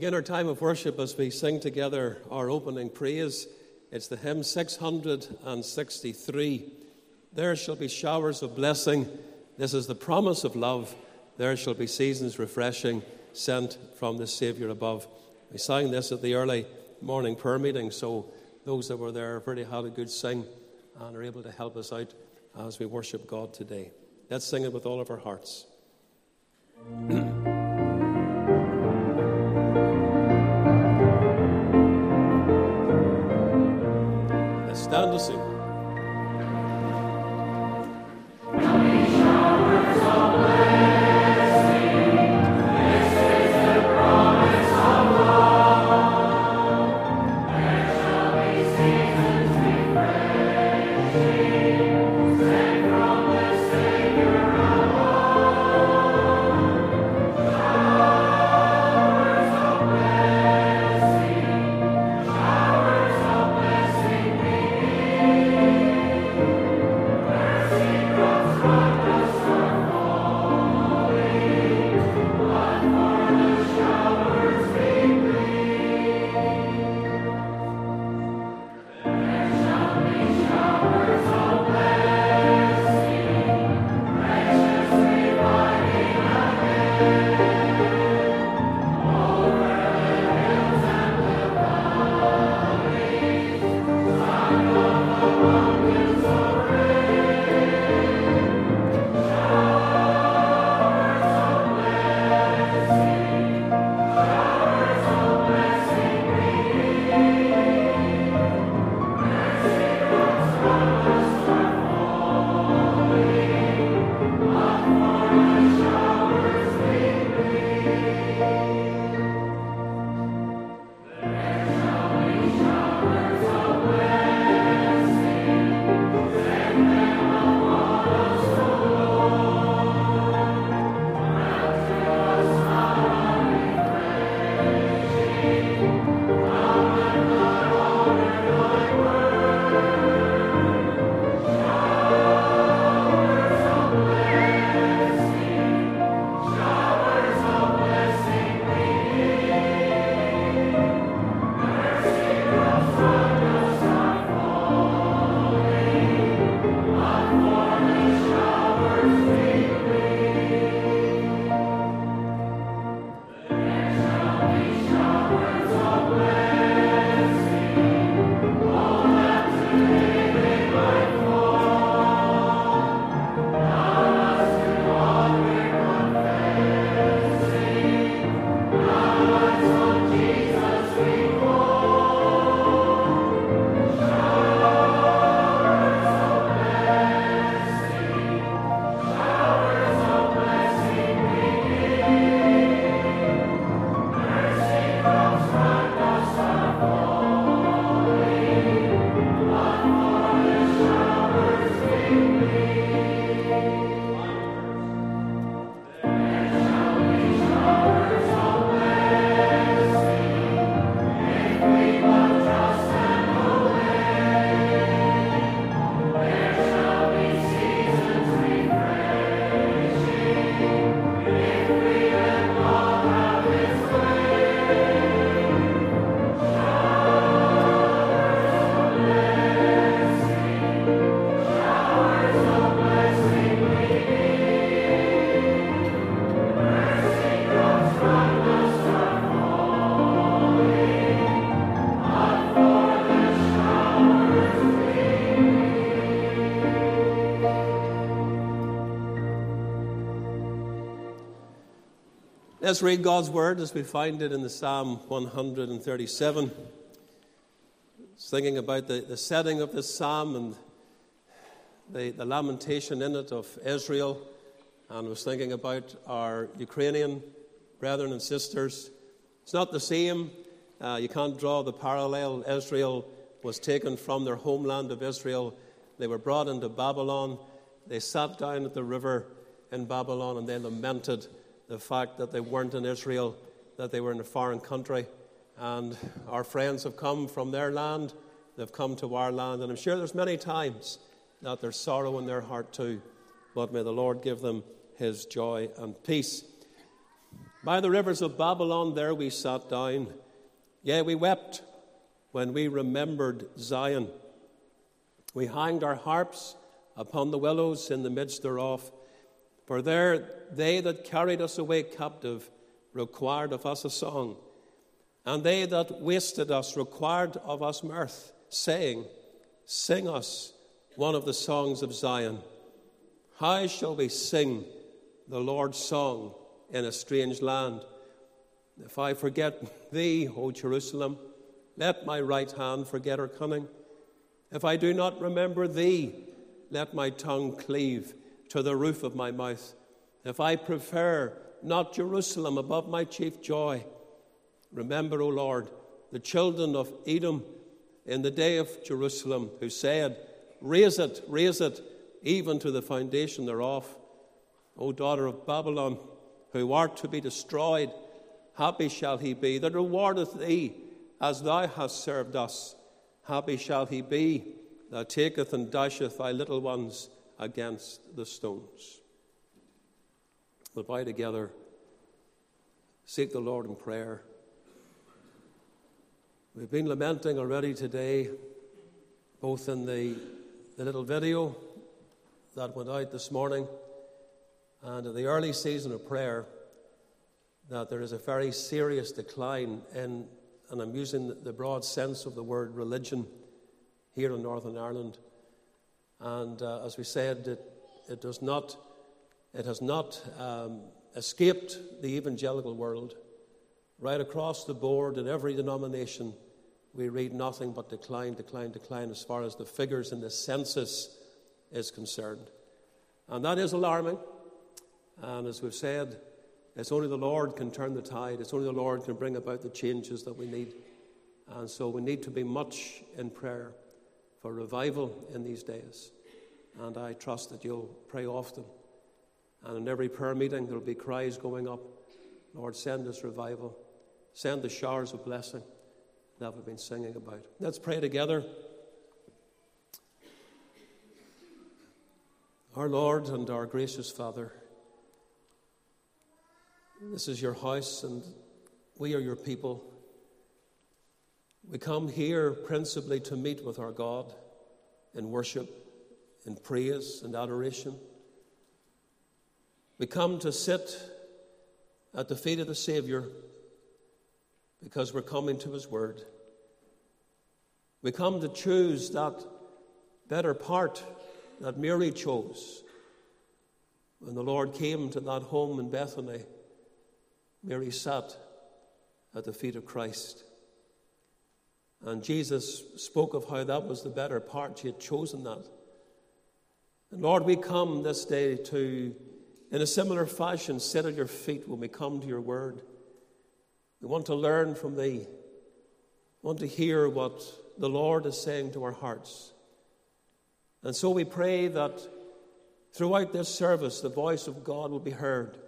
begin our time of worship as we sing together our opening praise. It's the hymn 663. There shall be showers of blessing. This is the promise of love. There shall be seasons refreshing sent from the Saviour above. We sang this at the early morning prayer meeting, so those that were there really had a good sing and are able to help us out as we worship God today. Let's sing it with all of our hearts. Let's Let's read God's word as we find it in the Psalm 137. It's thinking about the, the setting of this psalm and the, the lamentation in it of Israel, and was thinking about our Ukrainian brethren and sisters. It's not the same. Uh, you can't draw the parallel. Israel was taken from their homeland of Israel. They were brought into Babylon. They sat down at the river in Babylon and they lamented the fact that they weren't in Israel, that they were in a foreign country. And our friends have come from their land, they've come to our land. And I'm sure there's many times that there's sorrow in their heart too. But may the Lord give them his joy and peace. By the rivers of Babylon, there we sat down. Yea, we wept when we remembered Zion. We hanged our harps upon the willows in the midst thereof. For there they that carried us away captive required of us a song, and they that wasted us required of us mirth, saying, Sing us one of the songs of Zion. How shall we sing the Lord's song in a strange land? If I forget thee, O Jerusalem, let my right hand forget her cunning. If I do not remember thee, let my tongue cleave to the roof of my mouth. If I prefer not Jerusalem above my chief joy, remember, O Lord, the children of Edom in the day of Jerusalem, who said, Raise it, raise it, even to the foundation thereof. O daughter of Babylon, who art to be destroyed, happy shall he be that rewardeth thee as thou hast served us. Happy shall he be that taketh and dasheth thy little ones against the stones. We'll bow together, seek the Lord in prayer. We've been lamenting already today, both in the, the little video that went out this morning and in the early season of prayer, that there is a very serious decline in, and I'm using the broad sense of the word religion here in Northern Ireland. And uh, as we said, it, it, does not, it has not um, escaped the evangelical world. Right across the board, in every denomination, we read nothing but decline, decline, decline as far as the figures in the census is concerned. And that is alarming. And as we've said, it's only the Lord can turn the tide. It's only the Lord can bring about the changes that we need. And so we need to be much in prayer for revival in these days. And I trust that you'll pray often. And in every prayer meeting, there'll be cries going up Lord, send us revival. Send the showers of blessing that we've been singing about. Let's pray together. Our Lord and our gracious Father, this is your house and we are your people. We come here principally to meet with our God in worship, in praise and adoration. We come to sit at the feet of the Savior because we're coming to His Word. We come to choose that better part that Mary chose when the Lord came to that home in Bethany. Mary sat at the feet of Christ. And Jesus spoke of how that was the better part. He had chosen that. And Lord, we come this day to, in a similar fashion, sit at your feet when we come to your word. We want to learn from thee. We want to hear what the Lord is saying to our hearts. And so we pray that throughout this service, the voice of God will be heard,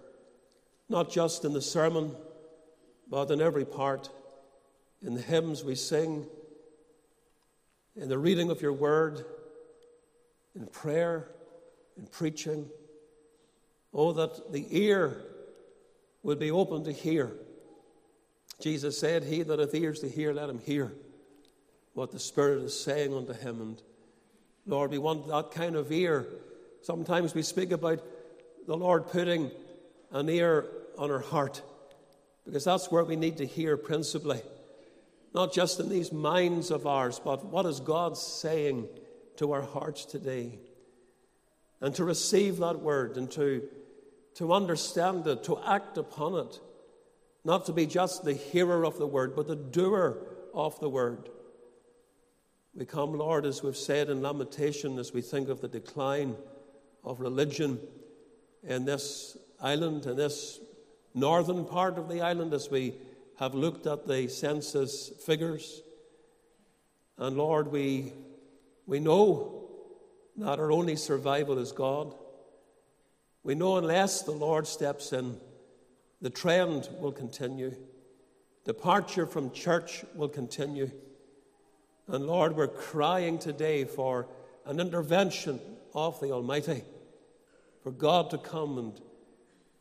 not just in the sermon, but in every part in the hymns we sing, in the reading of your word, in prayer, in preaching. Oh, that the ear would be open to hear. Jesus said, He that hath ears to hear, let him hear what the Spirit is saying unto him. And Lord, we want that kind of ear. Sometimes we speak about the Lord putting an ear on our heart because that's where we need to hear principally not just in these minds of ours, but what is God saying to our hearts today? And to receive that word and to, to understand it, to act upon it, not to be just the hearer of the word, but the doer of the word. We come, Lord, as we've said in Lamentation, as we think of the decline of religion in this island, in this northern part of the island, as we have looked at the census figures. And Lord, we, we know that our only survival is God. We know unless the Lord steps in, the trend will continue. Departure from church will continue. And Lord, we're crying today for an intervention of the Almighty, for God to come and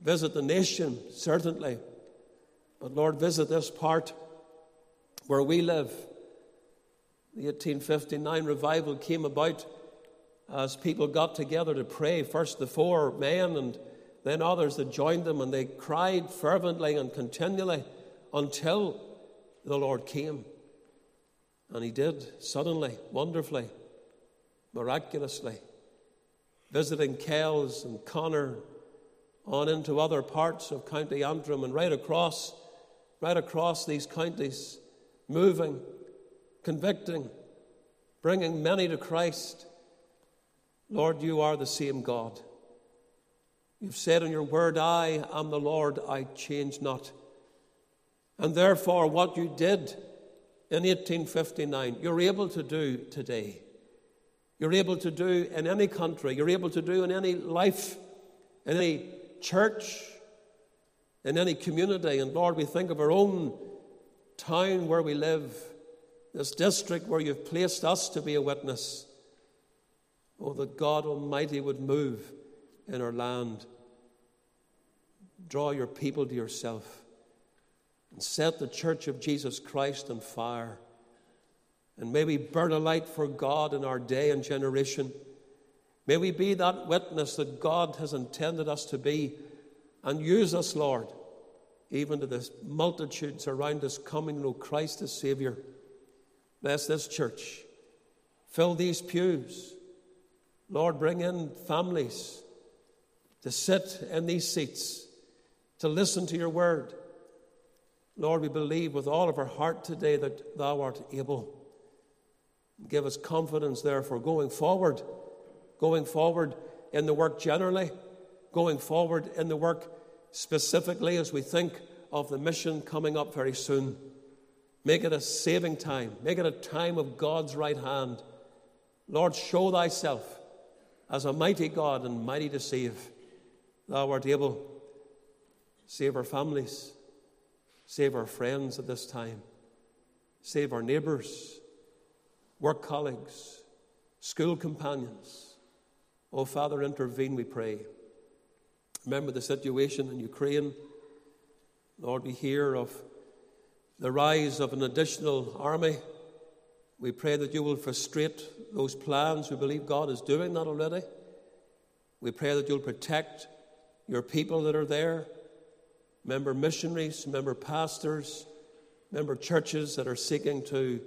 visit the nation, certainly, But Lord, visit this part where we live. The 1859 revival came about as people got together to pray. First, the four men, and then others that joined them, and they cried fervently and continually until the Lord came. And He did suddenly, wonderfully, miraculously, visiting Kells and Connor, on into other parts of County Antrim, and right across, right across these counties, moving, convicting, bringing many to Christ. Lord, you are the same God. You've said in your word, I am the Lord, I change not. And therefore, what you did in 1859, you're able to do today. You're able to do in any country, you're able to do in any life, in any church, in any community. And Lord, we think of our own town where we live, this district where you've placed us to be a witness. Oh, that God Almighty would move in our land. Draw your people to yourself and set the church of Jesus Christ on fire. And may we burn a light for God in our day and generation. May we be that witness that God has intended us to be and use us, Lord, even to the multitudes around us coming to know Christ as Savior. Bless this church. Fill these pews. Lord, bring in families to sit in these seats, to listen to your word Lord, we believe with all of our heart today that Thou art able. Give us confidence, therefore, going forward, going forward in the work generally, going forward in the work specifically as we think of the mission coming up very soon. Make it a saving time, make it a time of God's right hand. Lord, show Thyself as a mighty God and mighty to save. Thou art able. Save our families Save our friends at this time. Save our neighbours, work colleagues, school companions. Oh, Father, intervene, we pray. Remember the situation in Ukraine. Lord, we hear of the rise of an additional army. We pray that you will frustrate those plans. We believe God is doing that already. We pray that you'll protect your people that are there. Member missionaries, member pastors, member churches that are seeking to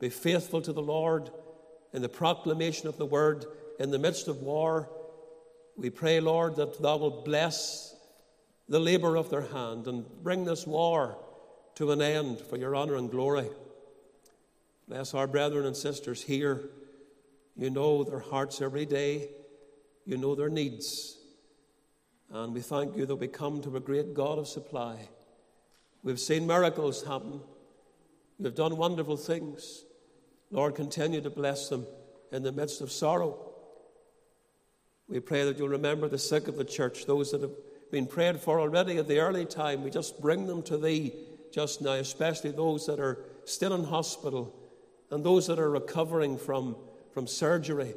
be faithful to the Lord in the proclamation of the word in the midst of war. We pray, Lord, that Thou will bless the labor of their hand and bring this war to an end for your honor and glory. Bless our brethren and sisters here. You know their hearts every day, you know their needs. And we thank you that we come to a great God of supply. We've seen miracles happen. You've done wonderful things. Lord, continue to bless them in the midst of sorrow. We pray that you'll remember the sick of the church, those that have been prayed for already at the early time. We just bring them to thee just now, especially those that are still in hospital and those that are recovering from, from surgery,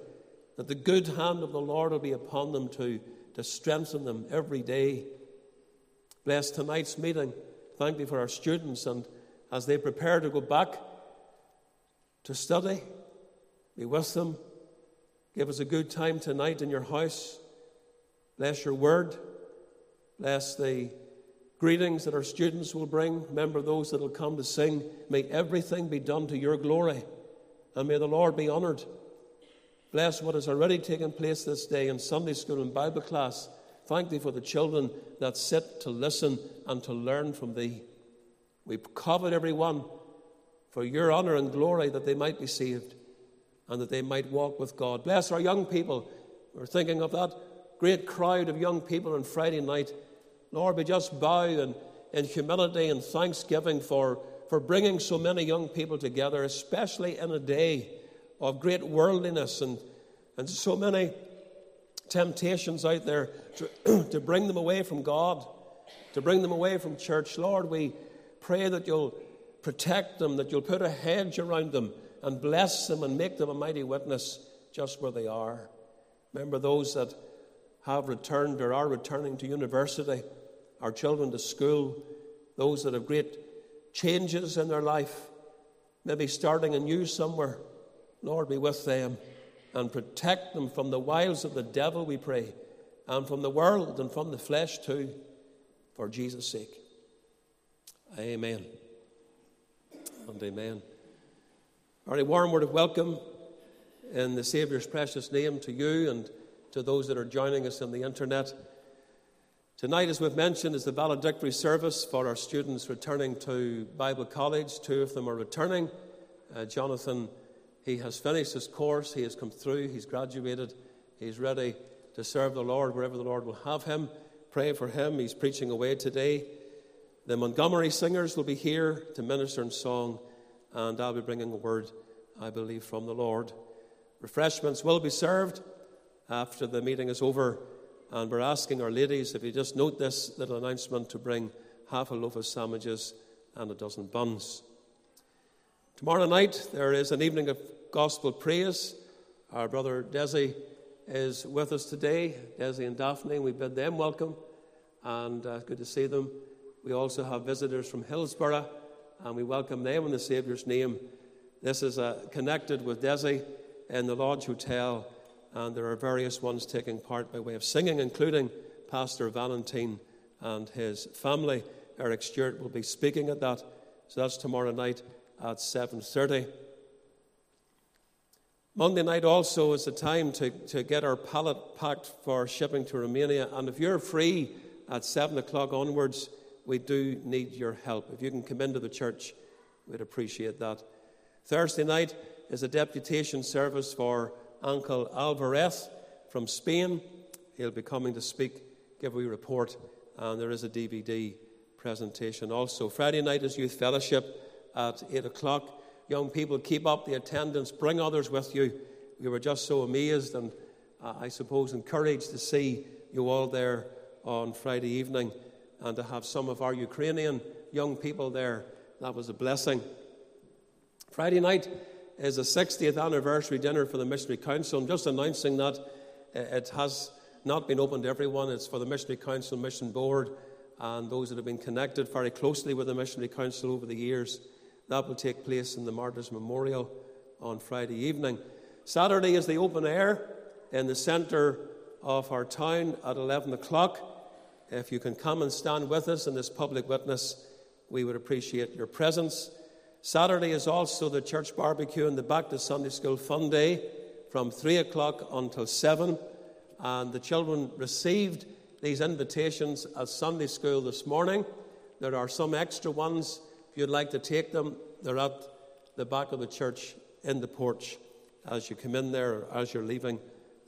that the good hand of the Lord will be upon them to to strengthen them every day. Bless tonight's meeting. Thank you for our students and as they prepare to go back to study, be with them. Give us a good time tonight in your house. Bless your word. Bless the greetings that our students will bring. Remember those that will come to sing. May everything be done to your glory. And may the Lord be honored. Bless what has already taken place this day in Sunday school and Bible class. Thank thee for the children that sit to listen and to learn from thee. We covet every one for your honor and glory that they might be saved and that they might walk with God. Bless our young people. We're thinking of that great crowd of young people on Friday night. Lord, we just bow in, in humility and thanksgiving for, for bringing so many young people together, especially in a day of great worldliness and, and so many temptations out there to, to bring them away from God, to bring them away from church. Lord, we pray that you'll protect them, that you'll put a hedge around them and bless them and make them a mighty witness just where they are. Remember those that have returned or are returning to university, our children to school. those that have great changes in their life, maybe starting anew somewhere. Lord, be with them and protect them from the wiles of the devil, we pray, and from the world and from the flesh too, for Jesus' sake. Amen. And amen. A warm word of welcome in the Saviour's precious name to you and to those that are joining us on the internet. Tonight, as we've mentioned, is the valedictory service for our students returning to Bible College. Two of them are returning. Uh, Jonathan, he has finished his course, he has come through, he's graduated, he's ready to serve the Lord wherever the Lord will have him. Pray for him, he's preaching away today. The Montgomery singers will be here to minister in song, and I'll be bringing a word, I believe, from the Lord. Refreshments will be served after the meeting is over and we're asking our ladies, if you just note this little announcement, to bring half a loaf of sandwiches and a dozen buns. Tomorrow night, there is an evening of gospel praise. Our brother Desi is with us today. Desi and Daphne, we bid them welcome, and uh, good to see them. We also have visitors from Hillsborough, and we welcome them in the Saviour's name. This is uh, connected with Desi in the Lodge Hotel and there are various ones taking part by way of singing, including Pastor Valentine and his family. Eric Stewart will be speaking at that. So that's tomorrow night at 7.30. Monday night also is the time to, to get our pallet packed for shipping to Romania. And if you're free at 7 o'clock onwards, we do need your help. If you can come into the church, we'd appreciate that. Thursday night is a deputation service for Uncle Alvarez from Spain. He'll be coming to speak, give a report, and there is a DVD presentation also. Friday night is Youth Fellowship at 8 o'clock. Young people, keep up the attendance, bring others with you. We were just so amazed and uh, I suppose encouraged to see you all there on Friday evening and to have some of our Ukrainian young people there. That was a blessing. Friday night, is a 60th anniversary dinner for the Missionary Council. I'm just announcing that uh, it has not been open to everyone. It's for the Missionary Council Mission Board and those that have been connected very closely with the Missionary Council over the years. That will take place in the Martyrs Memorial on Friday evening. Saturday is the open air in the centre of our town at 11 o'clock. If you can come and stand with us in this public witness, we would appreciate your presence. Saturday is also the church barbecue and the Back to Sunday School Fun Day from 3 o'clock until 7. And the children received these invitations at Sunday school this morning. There are some extra ones. If you'd like to take them, they're at the back of the church in the porch as you come in there or as you're leaving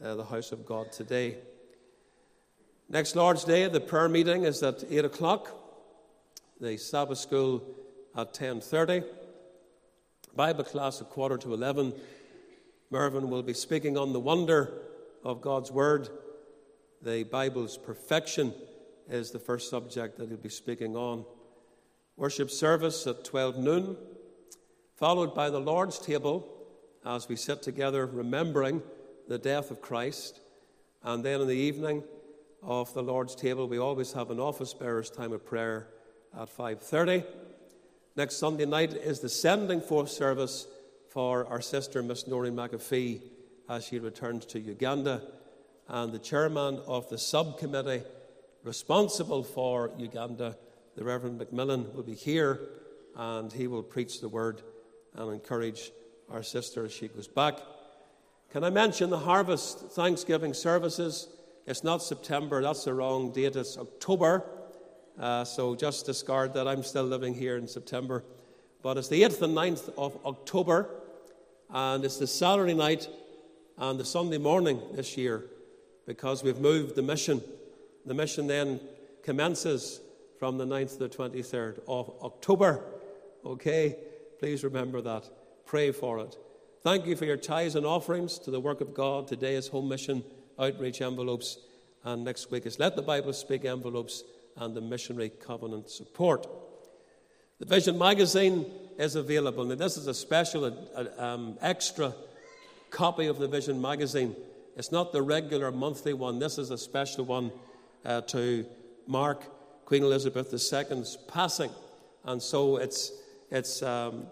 uh, the house of God today. Next Lord's Day, the prayer meeting is at 8 o'clock. The Sabbath school at 10.30. Bible class at quarter to 11. Mervyn will be speaking on the wonder of God's Word. The Bible's perfection is the first subject that he'll be speaking on. Worship service at 12 noon, followed by the Lord's table as we sit together remembering the death of Christ. And then in the evening of the Lord's table, we always have an office bearer's time of prayer at 5:30. Next Sunday night is the sending forth service for our sister, Miss Noreen McAfee, as she returns to Uganda. And the chairman of the subcommittee responsible for Uganda, the Reverend McMillan, will be here and he will preach the word and encourage our sister as she goes back. Can I mention the harvest Thanksgiving services? It's not September, that's the wrong date, it's October. Uh, so just discard that. I'm still living here in September. But it's the 8th and 9th of October, and it's the Saturday night and the Sunday morning this year because we've moved the mission. The mission then commences from the 9th to the 23rd of October. Okay? Please remember that. Pray for it. Thank you for your tithes and offerings to the work of God. Today is home mission outreach envelopes, and next week is Let the Bible Speak envelopes and the missionary covenant support. The Vision magazine is available. Now, this is a special, uh, um, extra copy of the Vision magazine. It's not the regular monthly one, this is a special one uh, to mark Queen Elizabeth II's passing. And so it's, it's um,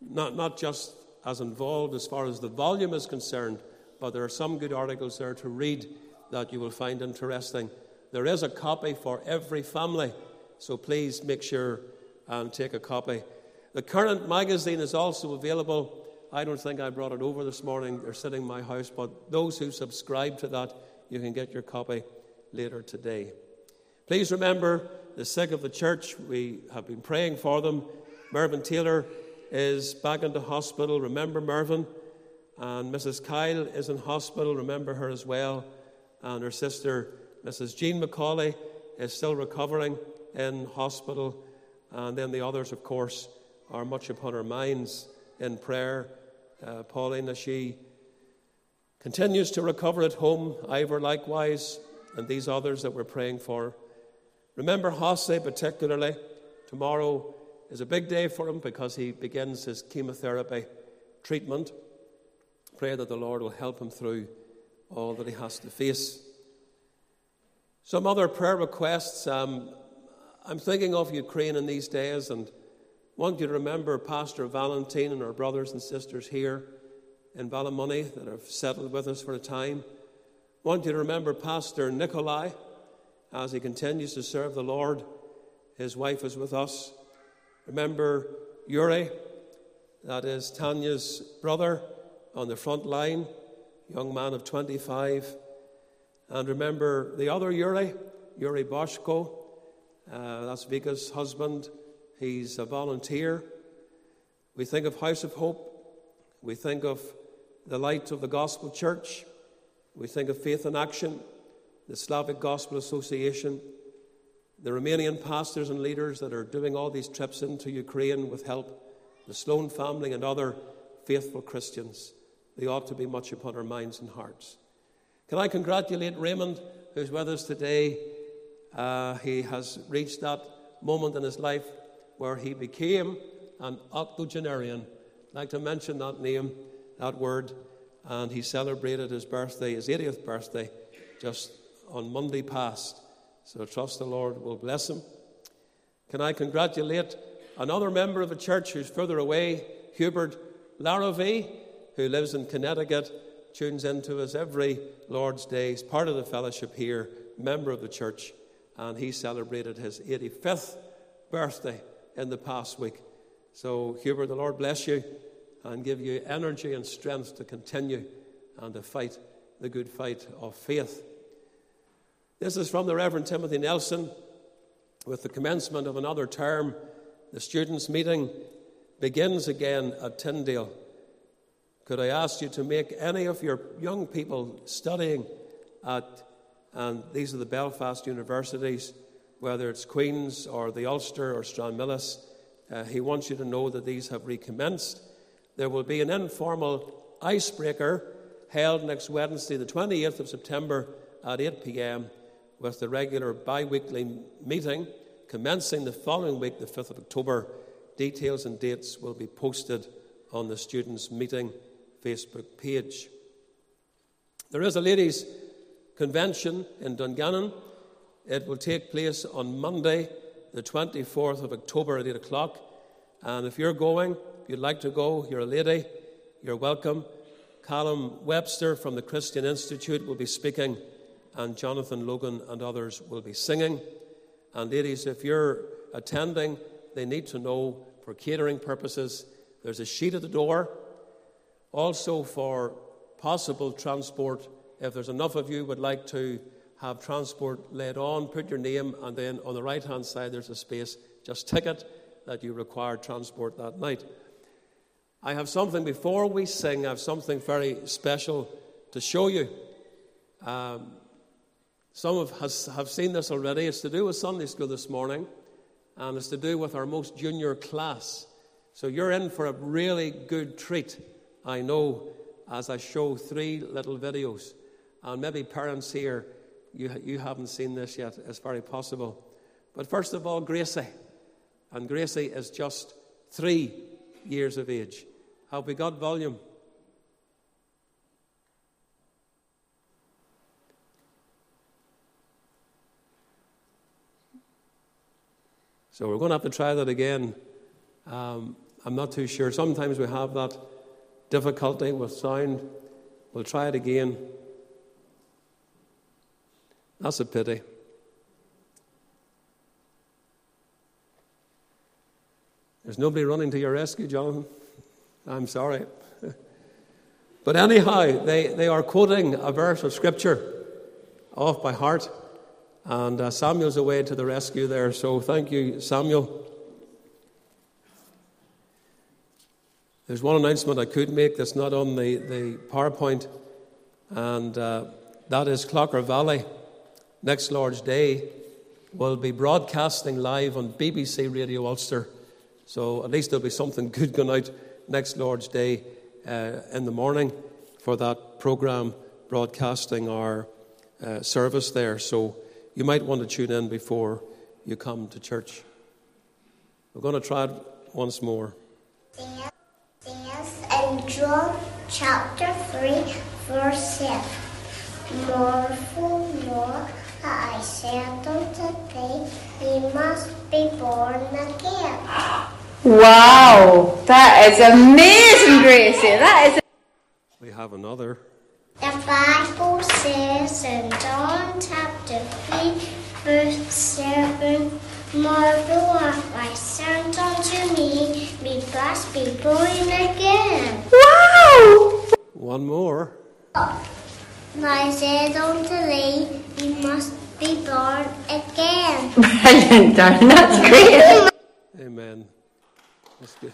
not, not just as involved as far as the volume is concerned, but there are some good articles there to read that you will find interesting. There is a copy for every family, so please make sure and take a copy. The current magazine is also available. I don't think I brought it over this morning. They're sitting in my house, but those who subscribe to that, you can get your copy later today. Please remember the sick of the church. We have been praying for them. Mervyn Taylor is back into hospital. Remember Mervyn. And Mrs. Kyle is in hospital. Remember her as well. And her sister, Mrs. Jean Macaulay, is still recovering in hospital. And then the others, of course, are much upon our minds in prayer. Uh, Pauline, as she continues to recover at home, Ivor likewise, and these others that we're praying for. Remember Jose particularly. Tomorrow is a big day for him because he begins his chemotherapy treatment. Pray that the Lord will help him through all that he has to face. Some other prayer requests. Um, I'm thinking of Ukraine in these days and want you to remember Pastor Valentine and our brothers and sisters here in Ballymoney that have settled with us for a time. want you to remember Pastor Nikolai as he continues to serve the Lord. His wife is with us. Remember Yuri, that is Tanya's brother on the front line, young man of 25. And remember the other Yuri, Yuri Boschko, uh, that's Vika's husband. He's a volunteer. We think of House of Hope. We think of the Light of the Gospel Church. We think of Faith in Action the Slavic Gospel Association, the Romanian pastors and leaders that are doing all these trips into Ukraine with help, the Sloan family, and other faithful Christians. They ought to be much upon our minds and hearts. Can I congratulate Raymond, who's with us today? Uh, he has reached that moment in his life where he became an octogenarian. I'd like to mention that name, that word, and he celebrated his birthday, his 80th birthday, just on Monday past. So I trust the Lord will bless him. Can I congratulate another member of the church who's further away, Hubert Laravie, who lives in Connecticut, tunes into us every Lord's Day. He's part of the fellowship here, member of the church, and he celebrated his 85th birthday in the past week. So, Hubert, the Lord bless you and give you energy and strength to continue and to fight the good fight of faith. This is from the Reverend Timothy Nelson. With the commencement of another term, the students' meeting begins again at Tyndale. Could I ask you to make any of your young people studying at, and these are the Belfast universities, whether it's Queen's or the Ulster or Stranmillis, uh, he wants you to know that these have recommenced. There will be an informal icebreaker held next Wednesday, the 28th of September at 8 p.m with the regular bi weekly meeting commencing the following week, the 5th of October. Details and dates will be posted on the Students' Meeting Facebook page. There is a ladies' convention in Dungannon. It will take place on Monday, the 24th of October at 8 o'clock. And if you're going, if you'd like to go, you're a lady, you're welcome. Callum Webster from the Christian Institute will be speaking and Jonathan Logan and others will be singing. And ladies, if you're attending, they need to know for catering purposes, there's a sheet at the door. Also, for possible transport, if there's enough of you would like to have transport laid on, put your name, and then on the right hand side there's a space, just ticket that you require transport that night. I have something before we sing, I have something very special to show you. Um, some of us have seen this already. It's to do with Sunday school this morning, and it's to do with our most junior class. So you're in for a really good treat, I know, as I show three little videos. And maybe parents here, you, you haven't seen this yet. It's very possible. But first of all, Gracie. And Gracie is just three years of age. Have we got volume? So we're going to have to try that again. Um, I'm not too sure. Sometimes we have that difficulty with sound. We'll try it again. That's a pity. There's nobody running to your rescue, John. I'm sorry. but anyhow, they, they are quoting a verse of Scripture off by heart. And uh, Samuel's away to the rescue there. So thank you, Samuel. There's one announcement I could make that's not on the, the PowerPoint, and uh, that is Clogher Valley. Next Lord's Day will be broadcasting live on BBC Radio Ulster. So at least there'll be something good going out next Lord's Day uh, in the morning for that programme broadcasting our uh, service there. So you might want to tune in before you come to church. We're going to try it once more. Yes, in John chapter 3, verse 7. More more I said unto thee, we must be born again. Wow, that is amazing, Gracie. That is. We have another. The Bible says in John chapter 3, verse 7, Marvel of I sent unto me, we must be born again. Wow! One more. My I said unto thee, we must be born again. Brilliant, darling. That's great. Amen. That's good.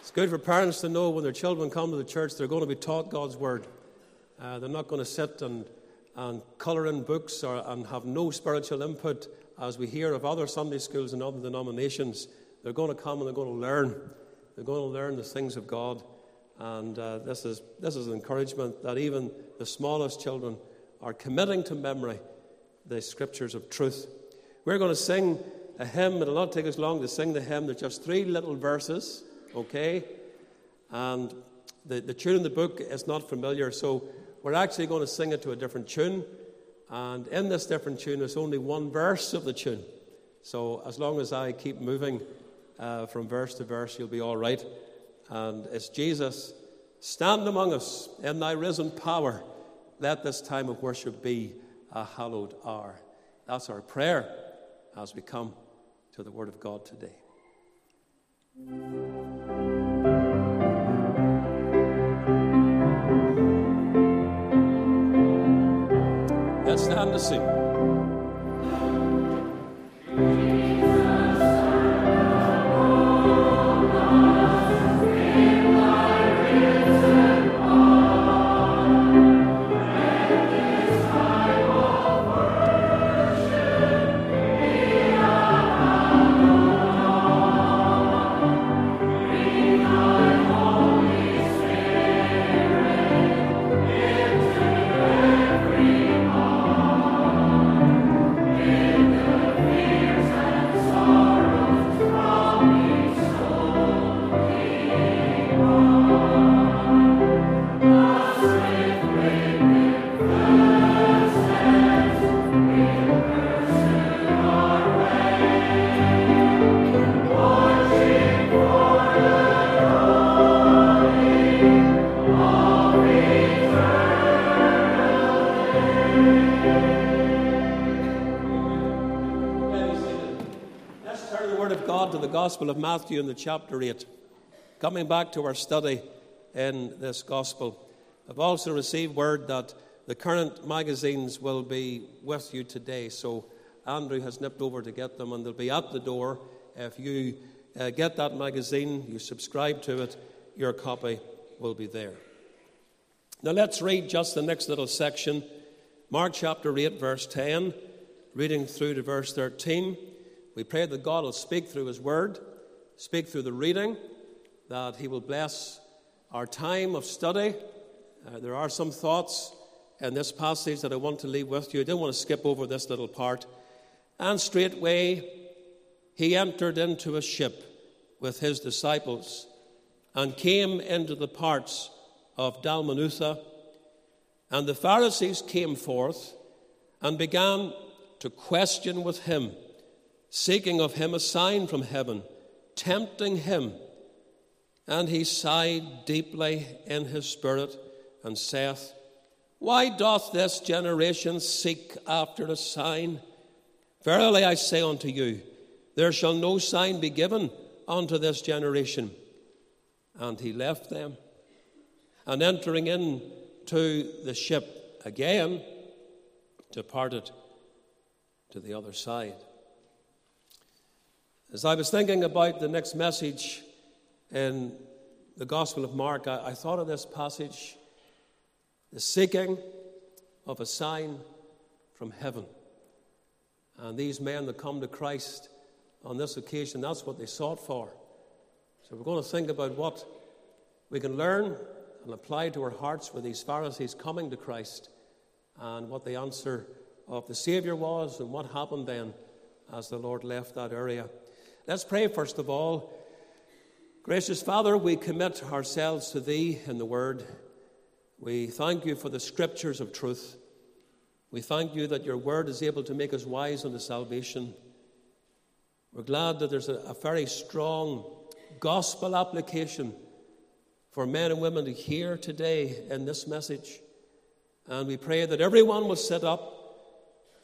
it's good for parents to know when their children come to the church, they're going to be taught God's Word. Uh, they're not going to sit and, and colour in books or, and have no spiritual input as we hear of other Sunday schools and other denominations. They're going to come and they're going to learn. They're going to learn the things of God. And uh, this, is, this is an encouragement that even the smallest children are committing to memory the scriptures of truth. We're going to sing a hymn. It'll not take us long to sing the hymn. There's just three little verses, okay? And the, the tune in the book is not familiar, so we're actually going to sing it to a different tune. And in this different tune, there's only one verse of the tune. So as long as I keep moving uh, from verse to verse, you'll be all right. And it's Jesus, stand among us in thy risen power. Let this time of worship be a hallowed hour. That's our prayer as we come to the Word of God today. Let's stand to sing. Gospel of Matthew in the chapter 8. Coming back to our study in this Gospel, I've also received word that the current magazines will be with you today. So Andrew has nipped over to get them, and they'll be at the door. If you uh, get that magazine, you subscribe to it, your copy will be there. Now let's read just the next little section Mark chapter 8, verse 10, reading through to verse 13. We pray that God will speak through His Word, speak through the reading, that He will bless our time of study. Uh, there are some thoughts in this passage that I want to leave with you. I didn't want to skip over this little part. And straightway he entered into a ship with his disciples and came into the parts of Dalmanutha. And the Pharisees came forth and began to question with him, seeking of him a sign from heaven, tempting him. And he sighed deeply in his spirit and saith, Why doth this generation seek after a sign? Verily I say unto you, there shall no sign be given unto this generation. And he left them, and entering into the ship again, departed to the other side. As I was thinking about the next message in the Gospel of Mark, I, I thought of this passage the seeking of a sign from heaven. And these men that come to Christ on this occasion, that's what they sought for. So we're going to think about what we can learn and apply to our hearts with these Pharisees coming to Christ and what the answer of the Savior was and what happened then as the Lord left that area. Let's pray first of all. Gracious Father, we commit ourselves to Thee in the Word. We thank You for the scriptures of truth. We thank You that Your Word is able to make us wise unto salvation. We're glad that there's a, a very strong gospel application for men and women to hear today in this message. And we pray that everyone will sit up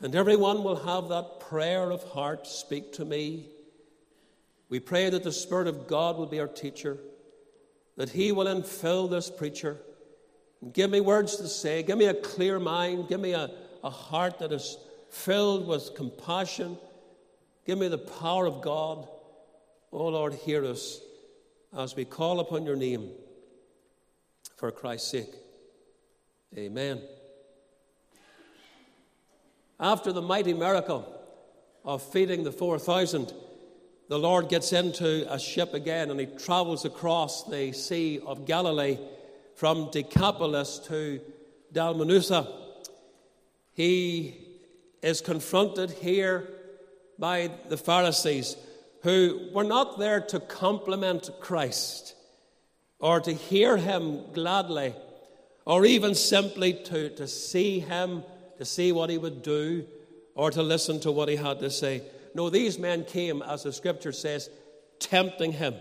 and everyone will have that prayer of heart speak to me. We pray that the Spirit of God will be our teacher, that He will infill this preacher. Give me words to say, give me a clear mind, give me a, a heart that is filled with compassion. Give me the power of God. Oh Lord, hear us as we call upon your name for Christ's sake. Amen. After the mighty miracle of feeding the 4,000, the Lord gets into a ship again and he travels across the Sea of Galilee from Decapolis to Dalmanutha. He is confronted here by the Pharisees who were not there to compliment Christ or to hear him gladly or even simply to, to see him to see what he would do or to listen to what he had to say. No, these men came, as the scripture says, tempting him.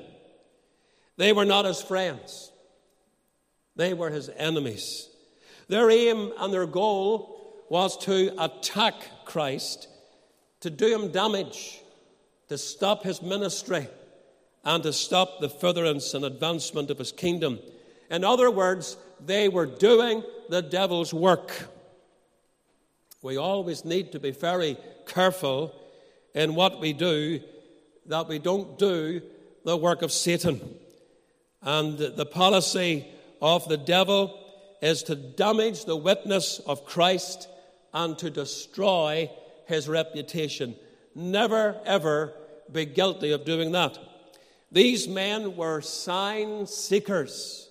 They were not his friends, they were his enemies. Their aim and their goal was to attack Christ, to do him damage, to stop his ministry, and to stop the furtherance and advancement of his kingdom. In other words, they were doing the devil's work. We always need to be very careful in what we do that we don't do the work of Satan. And the policy of the devil is to damage the witness of Christ and to destroy his reputation. Never, ever be guilty of doing that. These men were sign seekers,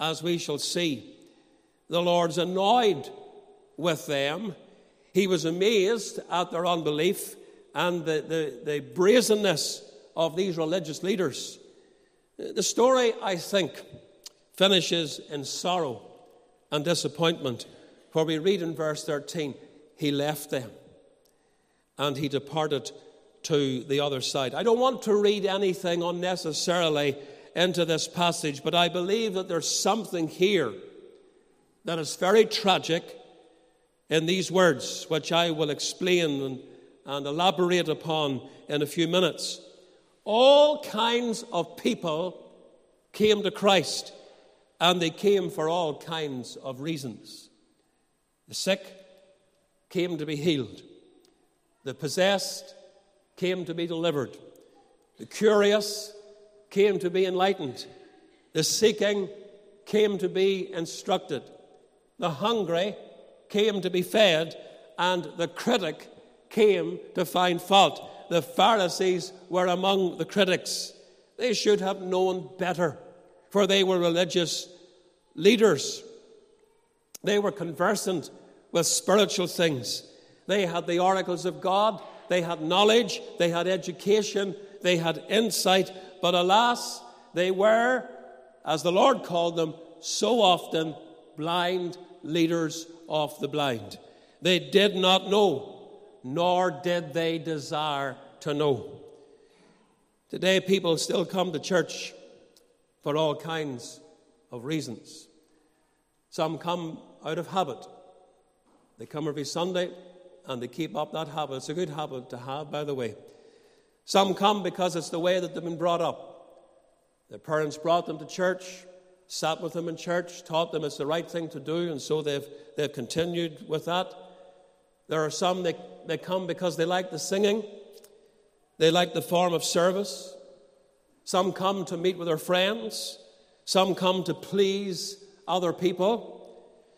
as we shall see. The Lord's annoyed with them he was amazed at their unbelief and the, the, the brazenness of these religious leaders. The story, I think, finishes in sorrow and disappointment, for we read in verse 13, He left them and He departed to the other side. I don't want to read anything unnecessarily into this passage, but I believe that there's something here that is very tragic in these words, which I will explain and, elaborate upon in a few minutes. All kinds of people came to Christ, and they came for all kinds of reasons. The sick came to be healed, the possessed came to be delivered, the curious came to be enlightened, the seeking came to be instructed, the hungry came to be fed, and the critic came to find fault. The Pharisees were among the critics. They should have known better, for they were religious leaders. They were conversant with spiritual things. They had the oracles of God, they had knowledge, they had education, they had insight, but alas, they were, as the Lord called them, so often blind leaders of the blind. They did not know, nor did they desire to know. Today, people still come to church for all kinds of reasons. Some come out of habit. They come every Sunday and they keep up that habit. It's a good habit to have, by the way. Some come because it's the way that they've been brought up. Their parents brought them to church, sat with them in church, taught them it's the right thing to do, and so they've, they've continued with that. There are some that they come because they like the singing, they like the form of service. Some come to meet with their friends, some come to please other people.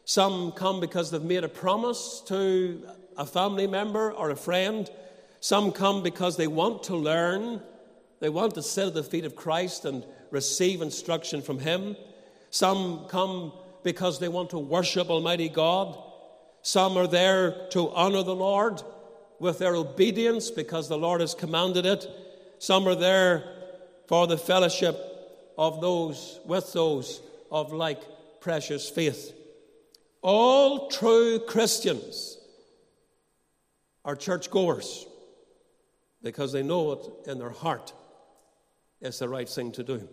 Some come because they've made a promise to a family member or a friend. Some come because they want to learn. They want to sit at the feet of Christ and receive instruction from Him. Some come because they want to worship Almighty God. Some are there to honor the Lord with their obedience because the Lord has commanded it. Some are there for the fellowship of those with those of like precious faith. All true Christians are churchgoers because they know it in their heart is the right thing to do.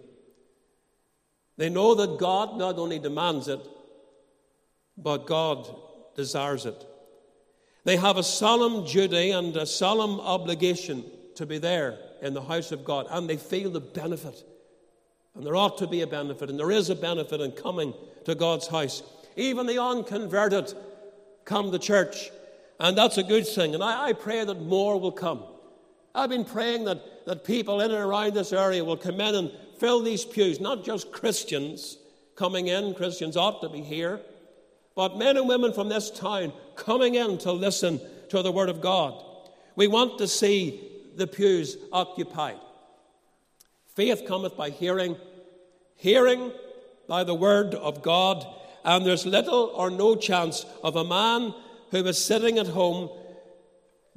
They know that God not only demands it, but God desires it. They have a solemn duty and a solemn obligation to be there in the house of God, and they feel the benefit. And there ought to be a benefit, and there is a benefit in coming to God's house. Even the unconverted come to church, and that's a good thing. And I, I pray that more will come. I've been praying that, that people in and around this area will come in and fill these pews, not just Christians coming in, Christians ought to be here, but men and women from this town coming in to listen to the Word of God. We want to see the pews occupied. Faith cometh by hearing, hearing by the Word of God, and there's little or no chance of a man who is sitting at home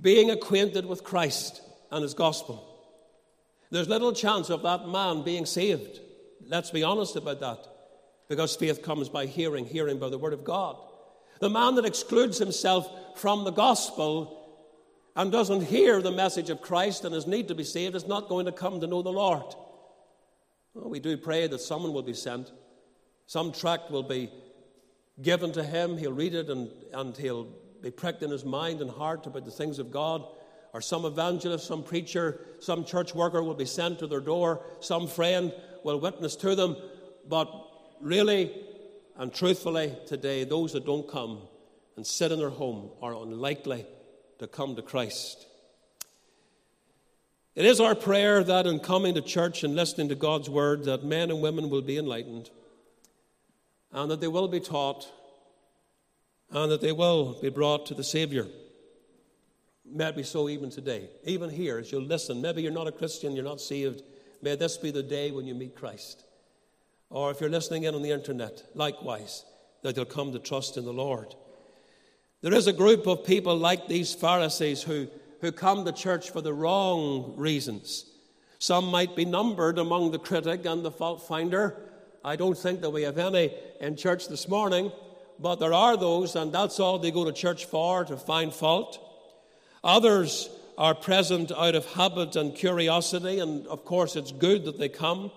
being acquainted with Christ and his gospel. There's little chance of that man being saved. Let's be honest about that. Because faith comes by hearing, hearing by the word of God. The man that excludes himself from the gospel and doesn't hear the message of Christ and his need to be saved is not going to come to know the Lord. Well, we do pray that someone will be sent. Some tract will be given to him. He'll read it and, and he'll be pricked in his mind and heart about the things of God or some evangelist, some preacher, some church worker will be sent to their door, some friend will witness to them. But really and truthfully, today, those that don't come and sit in their home are unlikely to come to Christ. It is our prayer that in coming to church and listening to God's word, that men and women will be enlightened and that they will be taught and that they will be brought to the Savior. May it be so even today. Even here, as you listen, maybe you're not a Christian, you're not saved. May this be the day when you meet Christ. Or if you're listening in on the internet, likewise, that you'll come to trust in the Lord. There is a group of people like these Pharisees who, who come to church for the wrong reasons. Some might be numbered among the critic and the fault finder. I don't think that we have any in church this morning, but there are those, and that's all they go to church for, to find fault. Others are present out of habit and curiosity, and of course, it's good that they come.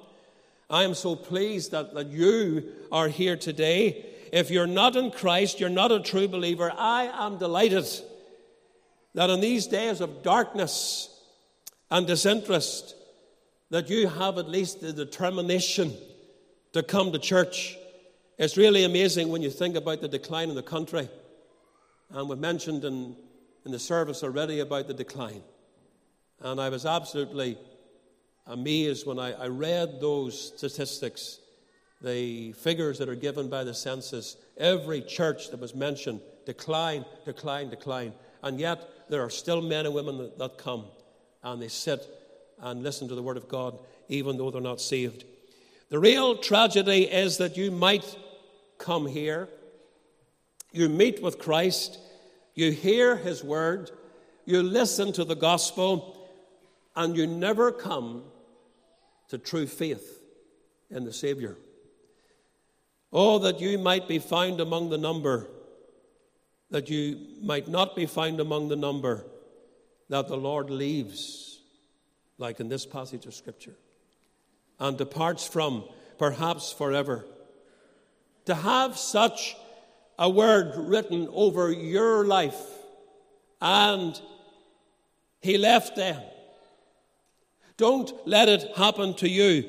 I am so pleased that, that you are here today. If you're not in Christ, you're not a true believer. I am delighted that in these days of darkness and disinterest, that you have at least the determination to come to church. It's really amazing when you think about the decline in the country. And we've mentioned in in the service already about the decline. And I was absolutely Uh, amazed when I, I read those statistics, the figures that are given by the census. Every church that was mentioned decline, decline, decline. And yet there are still men and women that, that come and they sit and listen to the Word of God, even though they're not saved. The real tragedy is that you might come here, you meet with Christ, you hear his word, you listen to the gospel, and you never come to true faith in the Savior. Oh, that you might be found among the number, that you might not be found among the number that the Lord leaves, like in this passage of Scripture, and departs from, perhaps forever. To have such a word written over your life, and He left them. Don't let it happen to you.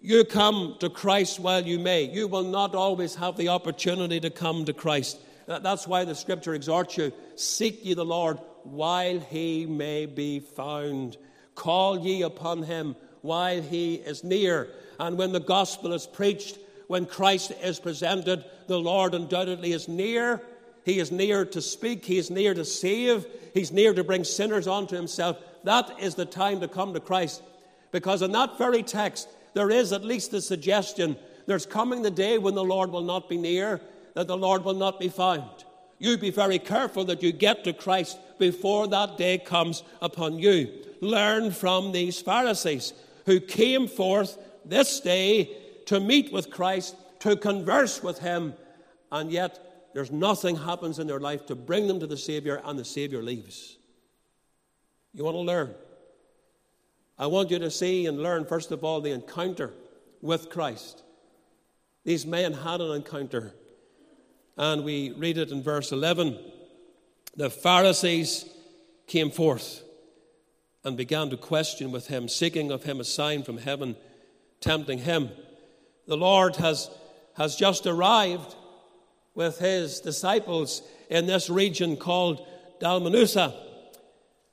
You come to Christ while you may. You will not always have the opportunity to come to Christ. That's why the scripture exhorts you seek ye the Lord while he may be found. Call ye upon him while he is near. And when the gospel is preached, when Christ is presented, the Lord undoubtedly is near. He is near to speak, He is near to save, He's near to bring sinners unto Himself. That is the time to come to Christ. Because in that very text, there is at least a suggestion there's coming the day when the Lord will not be near, that the Lord will not be found. You be very careful that you get to Christ before that day comes upon you. Learn from these Pharisees who came forth this day to meet with Christ, to converse with Him, and yet there's nothing happens in their life to bring them to the Savior, and the Savior leaves. You want to learn? I want you to see and learn, first of all, the encounter with Christ. These men had an encounter, and we read it in verse 11. The Pharisees came forth and began to question with him, seeking of him a sign from heaven, tempting him. The Lord has, has just arrived with his disciples in this region called Dalmanutha.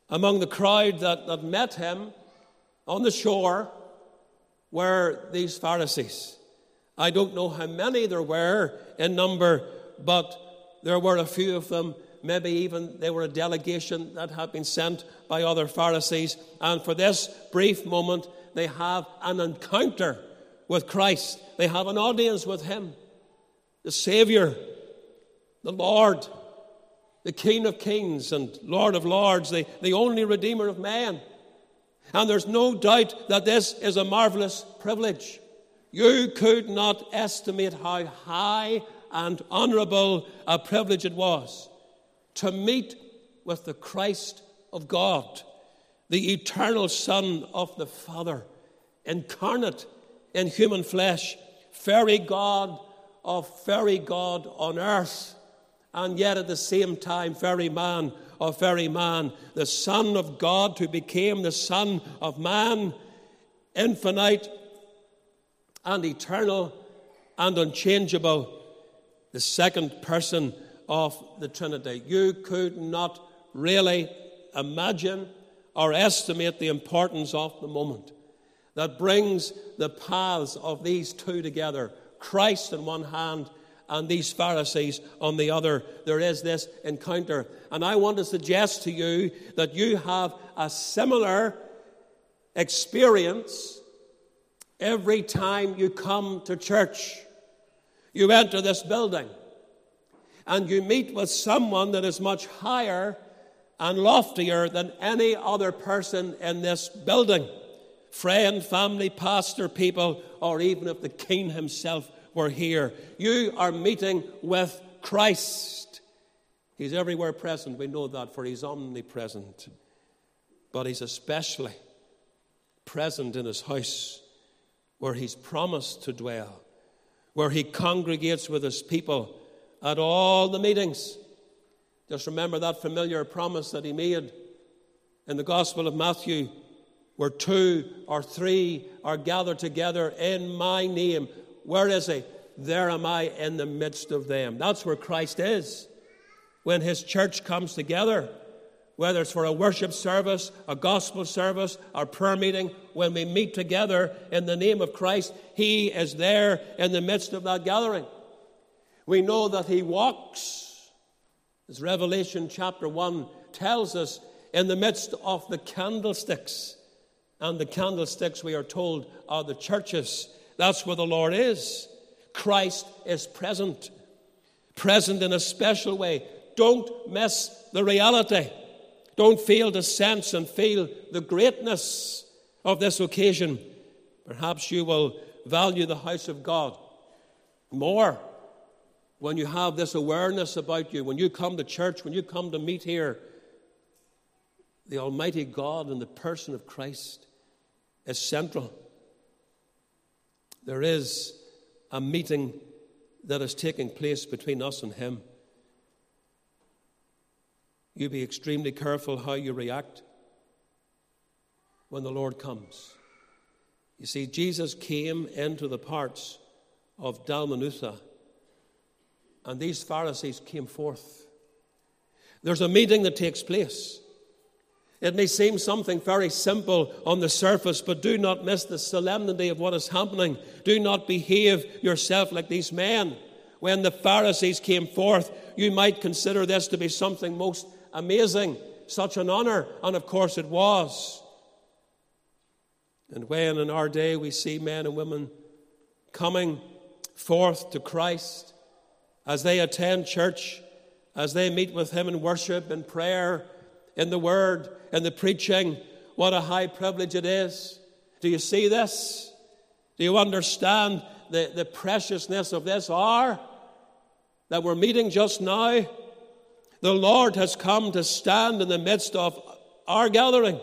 Among the crowd that, that met him on the shore were these Pharisees. I don't know how many there were in number, but there were a few of them. Maybe even they were a delegation that had been sent by other Pharisees. And for this brief moment, they have an encounter with Christ. They have an audience with Him, the Savior, the Lord, the King of Kings and Lord of Lords, the, the only Redeemer of man. And there's no doubt that this is a marvelous privilege. You could not estimate how high and honorable a privilege it was to meet with the Christ of God, the eternal Son of the Father, incarnate in human flesh, very God of very God on earth, and yet at the same time, very man of very man, the Son of God who became the Son of man, infinite and eternal and unchangeable, the second person of the Trinity. You could not really imagine or estimate the importance of the moment that brings the paths of these two together Christ in one hand and these Pharisees on the other. There is this encounter. And I want to suggest to you that you have a similar experience every time you come to church. You enter this building and you meet with someone that is much higher and loftier than any other person in this building friend, family, pastor, people, or even if the king himself were here. You are meeting with Christ. He's everywhere present. We know that, for he's omnipresent. But he's especially present in his house where he's promised to dwell, where he congregates with his people at all the meetings. Just remember that familiar promise that he made in the Gospel of Matthew where two or three are gathered together in my name. Where is he? There am I in the midst of them. That's where Christ is. When his church comes together, whether it's for a worship service, a gospel service, a prayer meeting, when we meet together in the name of Christ, he is there in the midst of that gathering. We know that he walks, as Revelation chapter 1 tells us, in the midst of the candlesticks. And the candlesticks, we are told, are the churches. That's where the Lord is. Christ is present, present in a special way. Don't miss the reality. Don't fail to sense and feel the greatness of this occasion. Perhaps you will value the house of God More when you have this awareness about you, when you come to church, when you come to meet here, the Almighty God and the person of Christ is central. There is a meeting that is taking place between us and Him. You be extremely careful how you react when the Lord comes. You see, Jesus came into the parts of Dalmanutha, and these Pharisees came forth. There's a meeting that takes place. It may seem something very simple on the surface, but do not miss the solemnity of what is happening. Do not behave yourself like these men. When the Pharisees came forth, you might consider this to be something most amazing, such an honor, and of course it was. And when in our day we see men and women coming forth to Christ as they attend church, as they meet with Him in worship and prayer, in the Word, in the preaching, what a high privilege it is. Do you see this? Do you understand the, the preciousness of this hour that we're meeting just now? The Lord has come to stand in the midst of our gathering.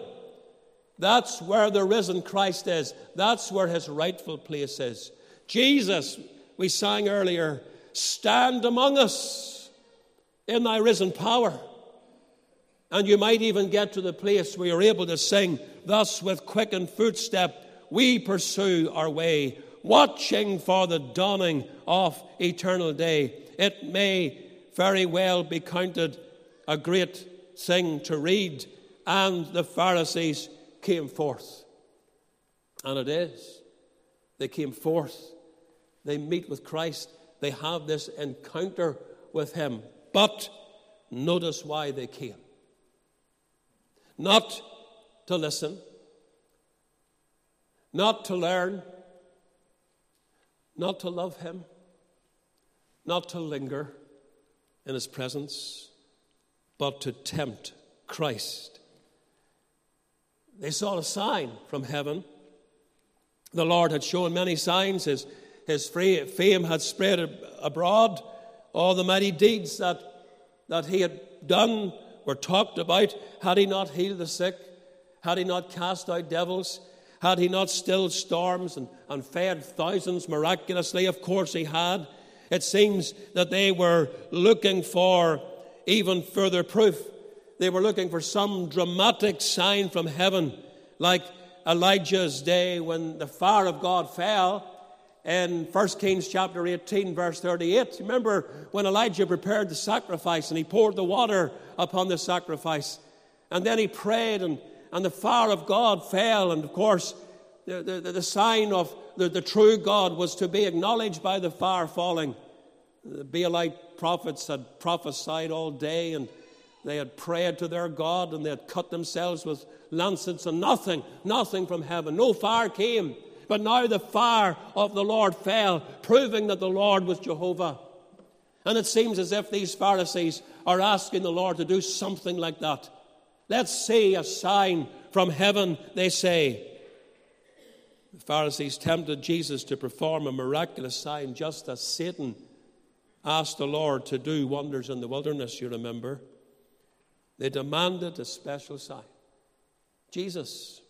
That's where the risen Christ is. That's where his rightful place is. Jesus, we sang earlier, stand among us in thy risen power. And you might even get to the place where you're able to sing, Thus with quickened footstep we pursue our way, watching for the dawning of eternal day. It may very well be counted a great thing to read, and the Pharisees came forth. And it is. They came forth. They meet with Christ. They have this encounter with Him. But notice why they came. Not to listen, not to learn, not to love Him, not to linger in His presence, but to tempt Christ they saw a sign from heaven. The Lord had shown many signs. His, his fame had spread abroad. All the mighty deeds that, that he had done were talked about. Had he not healed the sick? Had he not cast out devils? Had he not stilled storms and, and fed thousands miraculously? Of course he had. It seems that they were looking for even further proof. They were looking for some dramatic sign from heaven, like Elijah's day when the fire of God fell in 1 Kings chapter 18, verse 38. Remember when Elijah prepared the sacrifice and he poured the water upon the sacrifice. And then he prayed, and, and the fire of God fell. And of course, the, the, the sign of the, the true God was to be acknowledged by the fire falling. The Baalite prophets had prophesied all day and they had prayed to their God and they had cut themselves with lancets and nothing, nothing from heaven. No fire came. But now the fire of the Lord fell, proving that the Lord was Jehovah. And it seems as if these Pharisees are asking the Lord to do something like that. Let's see a sign from heaven, they say. The Pharisees tempted Jesus to perform a miraculous sign just as Satan asked the Lord to do wonders in the wilderness, you remember. They demanded a special sign. Jesus,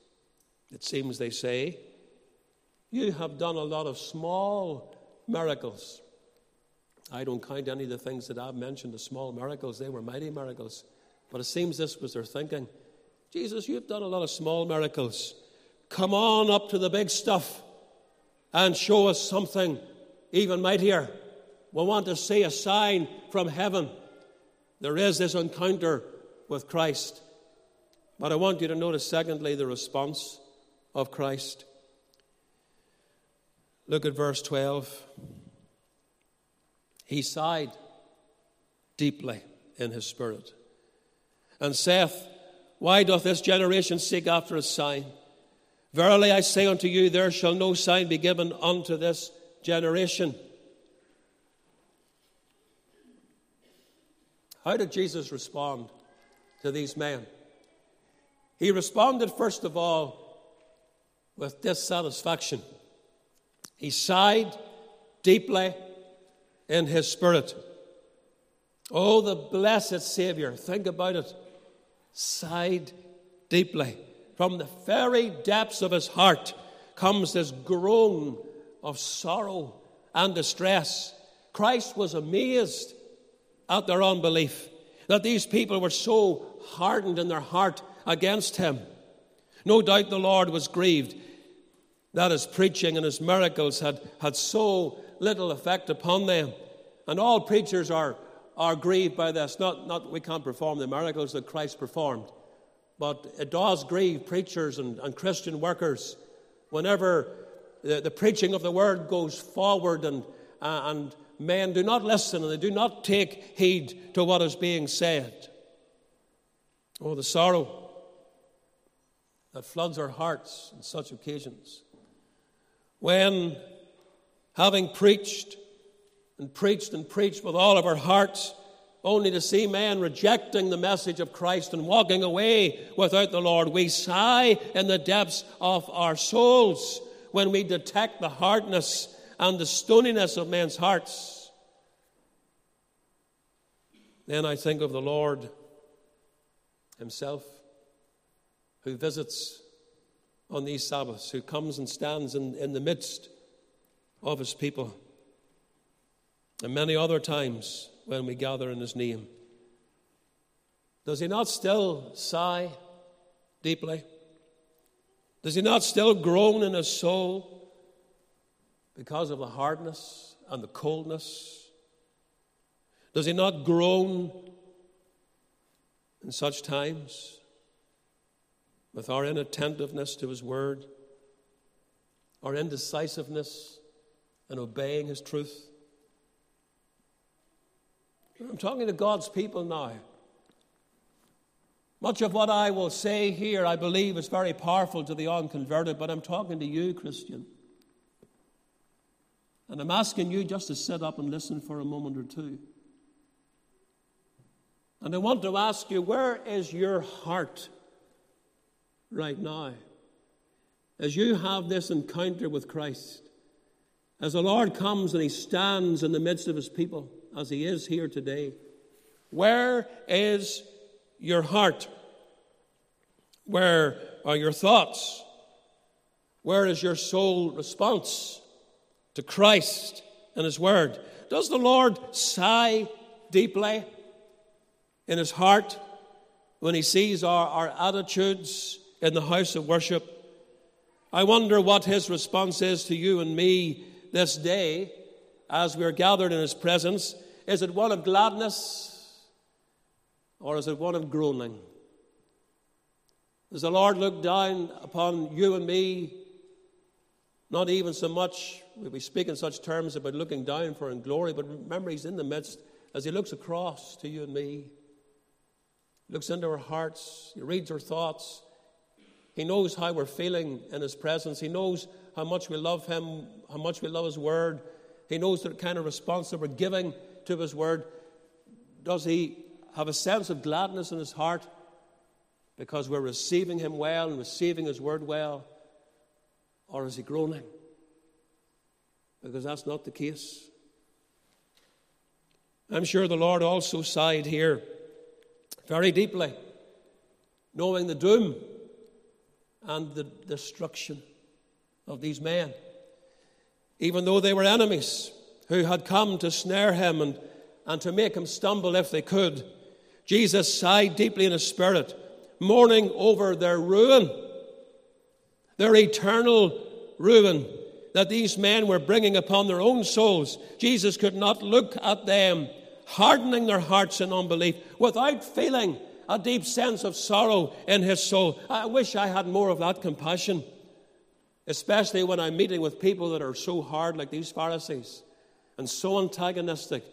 it seems they say, you have done a lot of small miracles. I don't count any of the things that I've mentioned as small miracles, they were mighty miracles. But it seems this was their thinking. Jesus, you've done a lot of small miracles. Come on up to the big stuff and show us something even mightier. We want to see a sign from heaven. There is this encounter with Christ. But I want you to notice, secondly, the response of Christ. Look at verse 12. He sighed deeply in his spirit and saith, Why doth this generation seek after a sign? Verily I say unto you, there shall no sign be given unto this generation. How did Jesus respond? to these men. He responded, first of all, with dissatisfaction. He sighed deeply in his spirit. Oh, the blessed Savior, think about it, sighed deeply. From the very depths of his heart comes this groan of sorrow and distress. Christ was amazed at their unbelief, that these people were so hardened in their heart against him. No doubt the Lord was grieved that his preaching and his miracles had, had so little effect upon them. And all preachers are, are grieved by this. Not, not we can't perform the miracles that Christ performed, but it does grieve preachers and, and Christian workers whenever the, the preaching of the word goes forward and, uh, and men do not listen and they do not take heed to what is being said. Oh, the sorrow that floods our hearts on such occasions. When, having preached and preached and preached with all of our hearts, only to see men rejecting the message of Christ and walking away without the Lord, we sigh in the depths of our souls when we detect the hardness and the stoniness of men's hearts. Then I think of the Lord Himself who visits on these Sabbaths, who comes and stands in, in the midst of His people, and many other times when we gather in His name. Does He not still sigh deeply? Does he not still groan in his soul because of the hardness and the coldness? Does he not groan in such times with our inattentiveness to his word, our indecisiveness in obeying his truth? I'm talking to God's people now. Much of what I will say here, I believe, is very powerful to the unconverted, but I'm talking to you, Christian. And I'm asking you just to sit up and listen for a moment or two. And I want to ask you, where is your heart right now? As you have this encounter with Christ, as the Lord comes and He stands in the midst of His people, as He is here today, where is your heart? Where are your thoughts? Where is your soul response to Christ and His Word? Does the Lord sigh deeply in His heart when He sees our, our attitudes in the house of worship? I wonder what His response is to you and me this day as we're gathered in His presence. Is it one of gladness or is it one of groaning? Does the Lord look down upon you and me? Not even so much, we speak in such terms about looking down for in glory, but remember, He's in the midst as He looks across to you and me. Looks into our hearts, He reads our thoughts. He knows how we're feeling in His presence. He knows how much we love Him, how much we love His Word. He knows the kind of response that we're giving to His Word. Does He have a sense of gladness in his heart because we're receiving him well and receiving his word well? Or is he groaning? Because that's not the case. I'm sure the Lord also sighed here very deeply, knowing the doom and the destruction of these men. Even though they were enemies who had come to snare him and, and to make him stumble if they could, Jesus sighed deeply in his spirit, mourning over their ruin, their eternal ruin that these men were bringing upon their own souls. Jesus could not look at them, hardening their hearts in unbelief, without feeling a deep sense of sorrow in his soul. I wish I had more of that compassion, especially when I'm meeting with people that are so hard, like these Pharisees, and so antagonistic,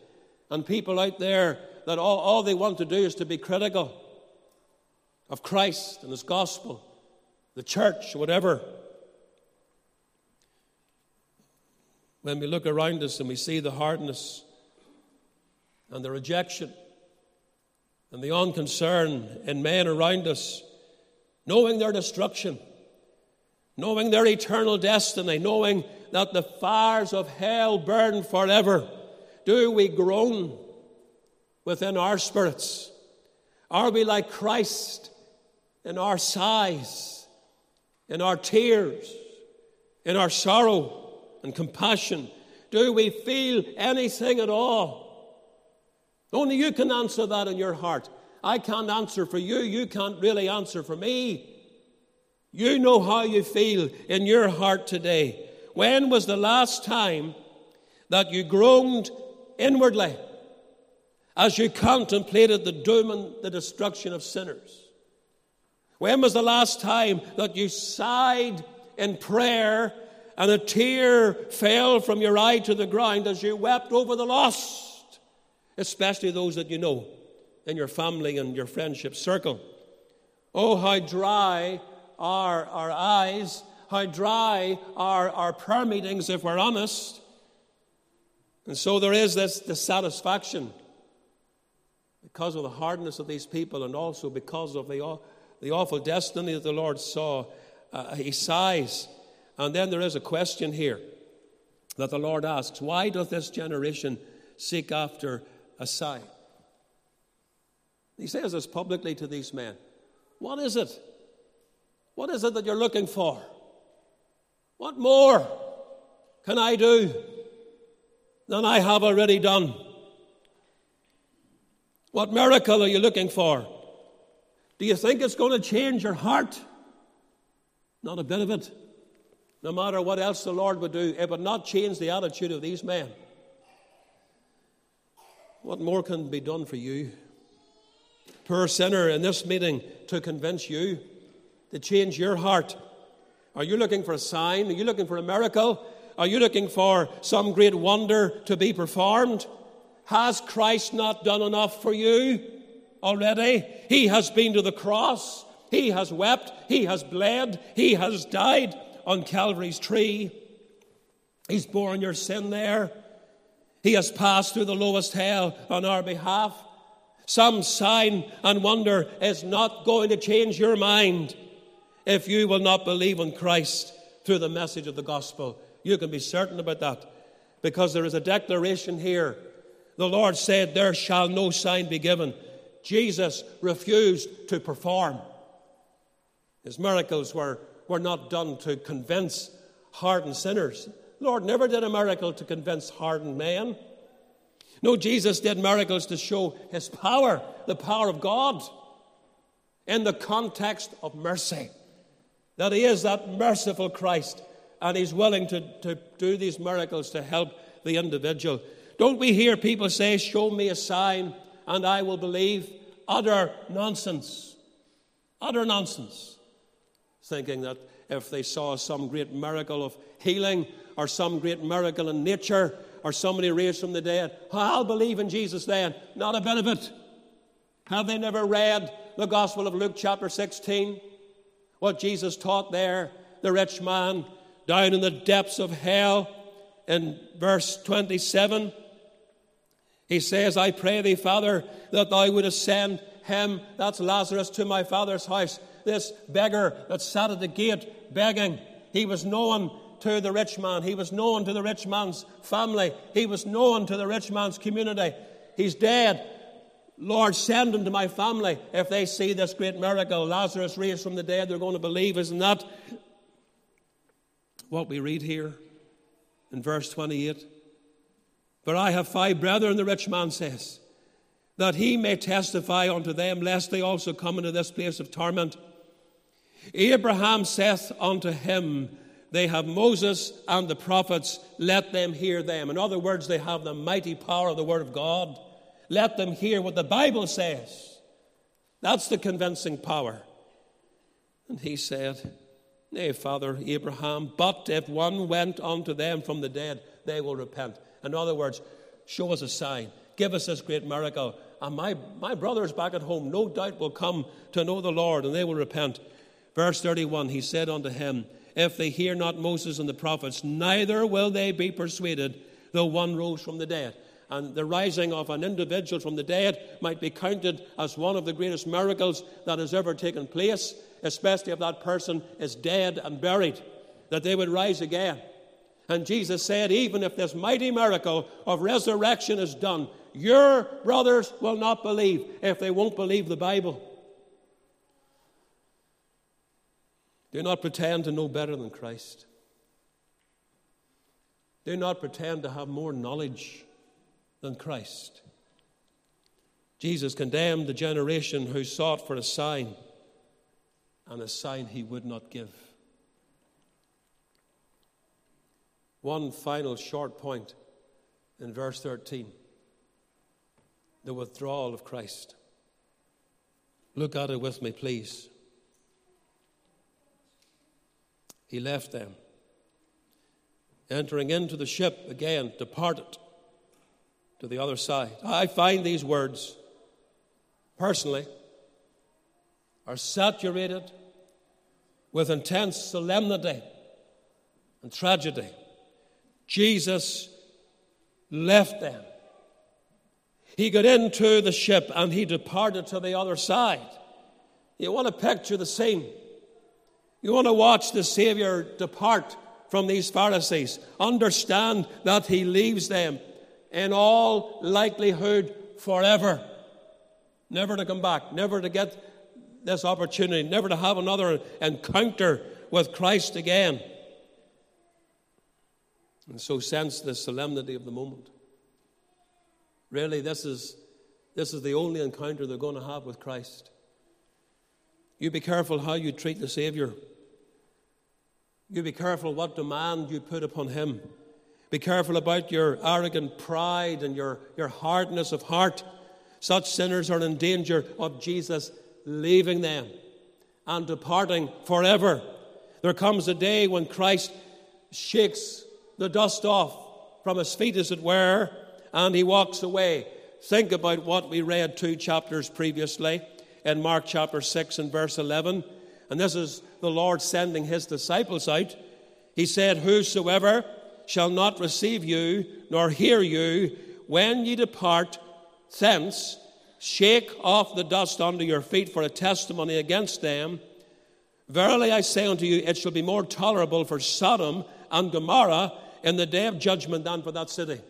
and people out there that all, all they want to do is to be critical of Christ and His gospel, the church, whatever. When we look around us and we see the hardness and the rejection and the unconcern in men around us, knowing their destruction, knowing their eternal destiny, knowing that the fires of hell burn forever Do we groan within our spirits? Are we like Christ in our sighs, in our tears, in our sorrow and compassion? Do we feel anything at all? Only you can answer that in your heart. I can't answer for you. You can't really answer for me. You know how you feel in your heart today. When was the last time that you groaned inwardly as you contemplated the doom and the destruction of sinners? When was the last time that you sighed in prayer and a tear fell from your eye to the ground as you wept over the lost, especially those that you know in your family and your friendship circle? Oh, how dry are our eyes, how dry are our prayer meetings, if we're honest. And so there is this dissatisfaction because of the hardness of these people and also because of the, the awful destiny that the Lord saw. Uh, he sighs and then there is a question here that the Lord asks Why doth this generation seek after a sign? He says this publicly to these men. What is it? What is it that you're looking for? What more can I do than I have already done? What miracle are you looking for? Do you think it's going to change your heart? Not a bit of it no matter what else the Lord would do, it would not change the attitude of these men. What more can be done for you? Poor sinner in this meeting to convince you, to change your heart. Are you looking for a sign? Are you looking for a miracle? Are you looking for some great wonder to be performed? Has Christ not done enough for you already? He has been to the cross. He has wept. He has bled. He has died on Calvary's tree. He's borne your sin there. He has passed through the lowest hell on our behalf. Some sign and wonder is not going to change your mind if you will not believe in Christ through the message of the gospel. You can be certain about that because there is a declaration here. The Lord said, There shall no sign be given. Jesus refused to perform. His miracles were were not done to convince hardened sinners. Lord never did a miracle to convince hardened men. No, Jesus did miracles to show his power, the power of God, in the context of mercy. That he is that merciful Christ, and he's willing to, to do these miracles to help the individual. Don't we hear people say, Show me a sign, and I will believe? Utter nonsense. Utter nonsense thinking that if they saw some great miracle of healing or some great miracle in nature or somebody raised from the dead, I'll believe in Jesus then. Not a bit of it. Have they never read the Gospel of Luke, chapter 16? What Jesus taught there, the rich man down in the depths of hell, in verse 27. He says, I pray thee, Father, that thou wouldst send him, that's Lazarus, to my father's house this beggar that sat at the gate begging. He was known to the rich man. He was known to the rich man's family. He was known to the rich man's community. He's dead. Lord, send him to my family. If they see this great miracle, Lazarus raised from the dead, they're going to believe. Isn't that what we read here in verse 28? For I have five brethren, the rich man says, that he may testify unto them, lest they also come into this place of torment. Abraham saith unto him, They have Moses and the prophets, let them hear them. In other words, they have the mighty power of the Word of God. Let them hear what the Bible says. That's the convincing power. And he said, Nay, Father Abraham, but if one went unto them from the dead, they will repent. In other words, show us a sign, give us this great miracle, and my, my brothers back at home no doubt will come to know the Lord and they will repent. Verse 31 He said unto him, If they hear not Moses and the prophets, neither will they be persuaded, though one rose from the dead. And the rising of an individual from the dead might be counted as one of the greatest miracles that has ever taken place, especially if that person is dead and buried, that they would rise again. And Jesus said, even if this mighty miracle of resurrection is done, your brothers will not believe if they won't believe the Bible. Do not pretend to know better than Christ. Do not pretend to have more knowledge than Christ. Jesus condemned the generation who sought for a sign, and a sign he would not give. One final short point in verse 13 the withdrawal of Christ. Look at it with me, please. He left them. Entering into the ship again, departed to the other side. I find these words, personally, are saturated with intense solemnity and tragedy. Jesus left them. He got into the ship and he departed to the other side. You want to picture the scene. You want to watch the Savior depart from these Pharisees. Understand that he leaves them in all likelihood forever. Never to come back, never to get this opportunity, never to have another encounter with Christ again. And so sense the solemnity of the moment. Really, this is, this is the only encounter they're going to have with Christ. You be careful how you treat the Savior. You be careful what demand you put upon Him. Be careful about your arrogant pride and your, your hardness of heart. Such sinners are in danger of Jesus leaving them and departing forever. There comes a day when Christ shakes the dust off from his feet, as it were, and he walks away. Think about what we read two chapters previously in Mark chapter 6 and verse 11. And this is the Lord sending his disciples out. He said, Whosoever shall not receive you nor hear you when ye depart thence, shake off the dust under your feet for a testimony against them. Verily I say unto you, it shall be more tolerable for Sodom and Gomorrah in the day of judgment than for that city.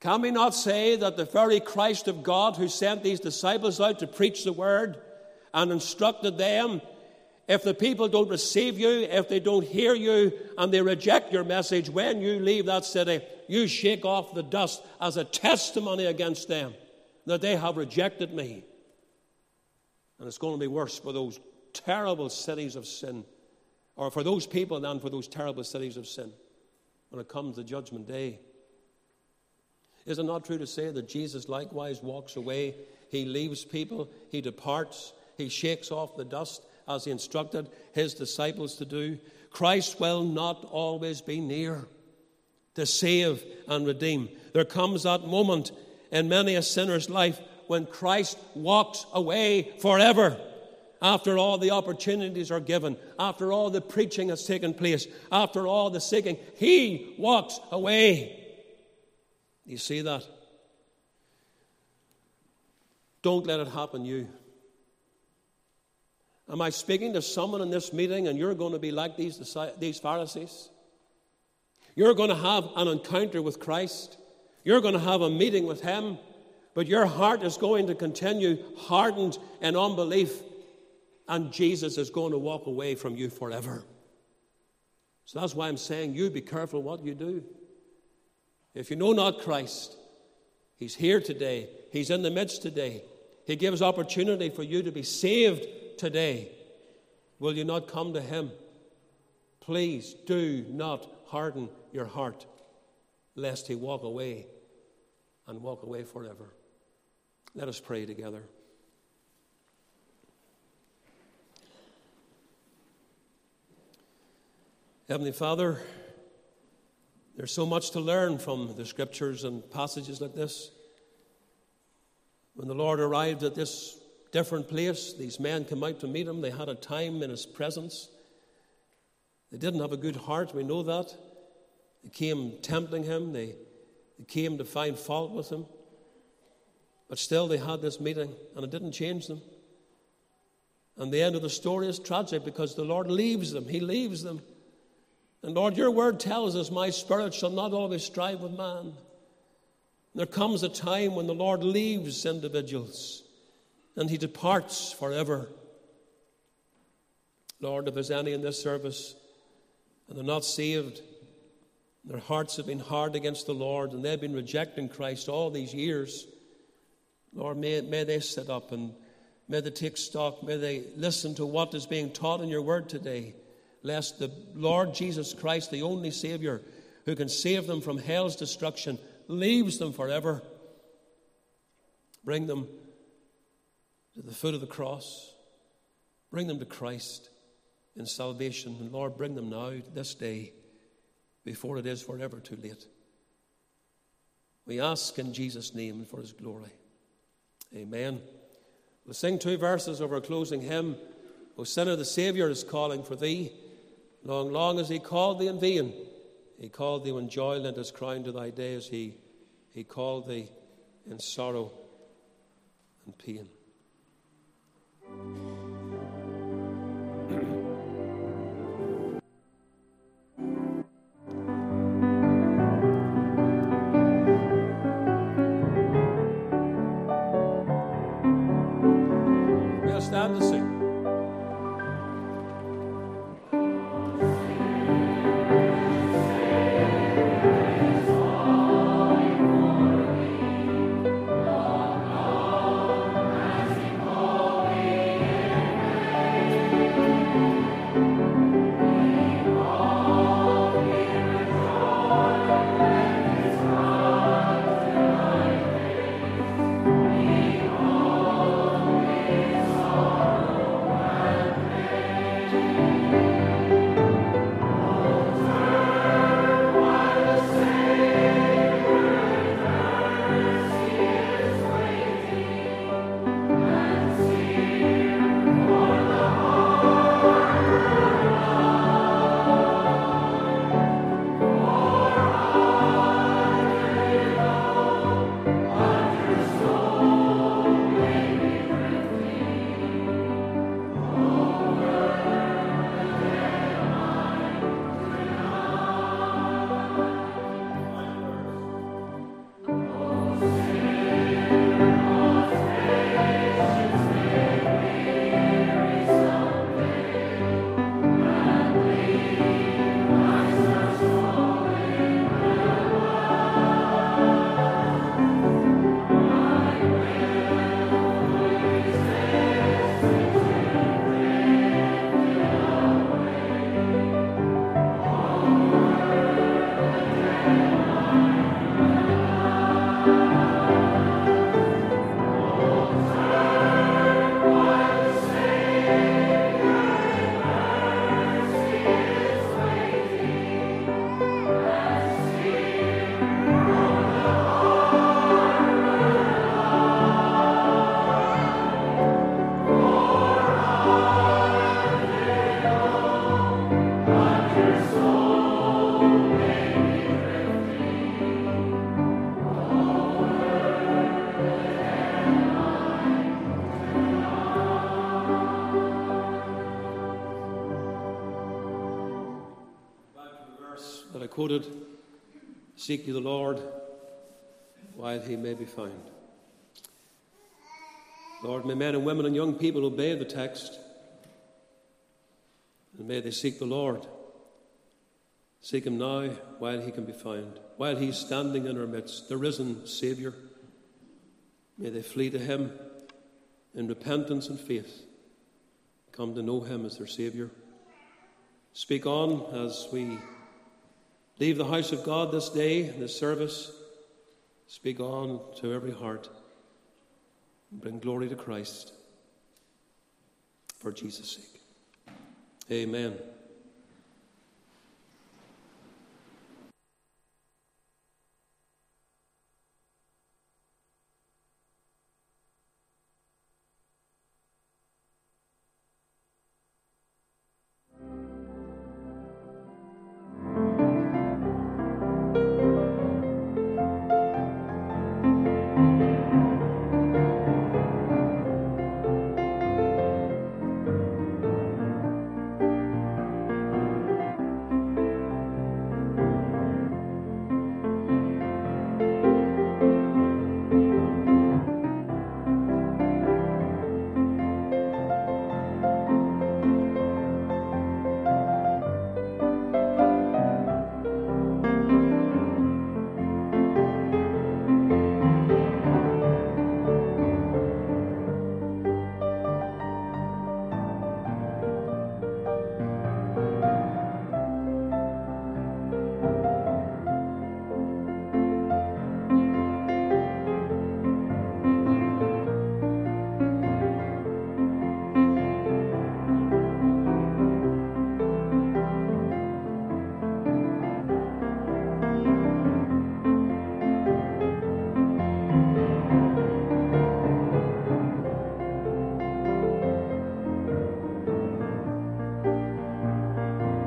Can we not say that the very Christ of God who sent these disciples out to preach the word and instructed them, if the people don't receive you, if they don't hear you, and they reject your message, when you leave that city, you shake off the dust as a testimony against them that they have rejected me. And it's going to be worse for those terrible cities of sin or for those people than for those terrible cities of sin when it comes to Judgment Day. Is it not true to say that Jesus likewise walks away? He leaves people, he departs, he shakes off the dust as he instructed his disciples to do. Christ will not always be near to save and redeem. There comes that moment in many a sinner's life when Christ walks away forever after all the opportunities are given, after all the preaching has taken place, after all the seeking, he walks away. You see that? Don't let it happen you. Am I speaking to someone in this meeting and you're going to be like these, these Pharisees? You're going to have an encounter with Christ. You're going to have a meeting with Him, but your heart is going to continue hardened in unbelief and Jesus is going to walk away from you forever. So that's why I'm saying you be careful what you do. If you know not Christ, He's here today, He's in the midst today. He gives opportunity for you to be saved today. Will you not come to Him? Please do not harden your heart, lest He walk away and walk away forever. Let us pray together. Heavenly Father, there's so much to learn from the scriptures and passages like this. When the Lord arrived at this different place, these men came out to meet him. They had a time in his presence. They didn't have a good heart, we know that. They came tempting him, they, they came to find fault with him. But still, they had this meeting, and it didn't change them. And the end of the story is tragic because the Lord leaves them. He leaves them. And Lord, your word tells us, My spirit shall not always strive with man. There comes a time when the Lord leaves individuals and he departs forever. Lord, if there's any in this service and they're not saved, their hearts have been hard against the Lord and they've been rejecting Christ all these years, Lord, may, may they sit up and may they take stock, may they listen to what is being taught in your word today, lest the Lord Jesus Christ, the only Savior who can save them from hell's destruction, leaves them forever. Bring them to the foot of the cross. Bring them to Christ in salvation. And Lord, bring them now, this day, before it is forever too late. We ask in Jesus' name and for his glory. Amen. We'll sing two verses of our closing hymn. O sinner, the Saviour is calling for thee. Long, long as he called thee in vain, he called thee when joy lent his crown to thy days. He, he called thee in sorrow and pain. Seek ye the Lord while he may be found. Lord, may men and women and young people obey the text, and may they seek the Lord. Seek him now while he can be found, while he's standing in our midst, the risen Saviour. May they flee to him in repentance and faith, come to know him as their Saviour. Speak on as we leave the house of God this day, this service. Speak on to every heart bring glory to Christ for Jesus' sake. Amen.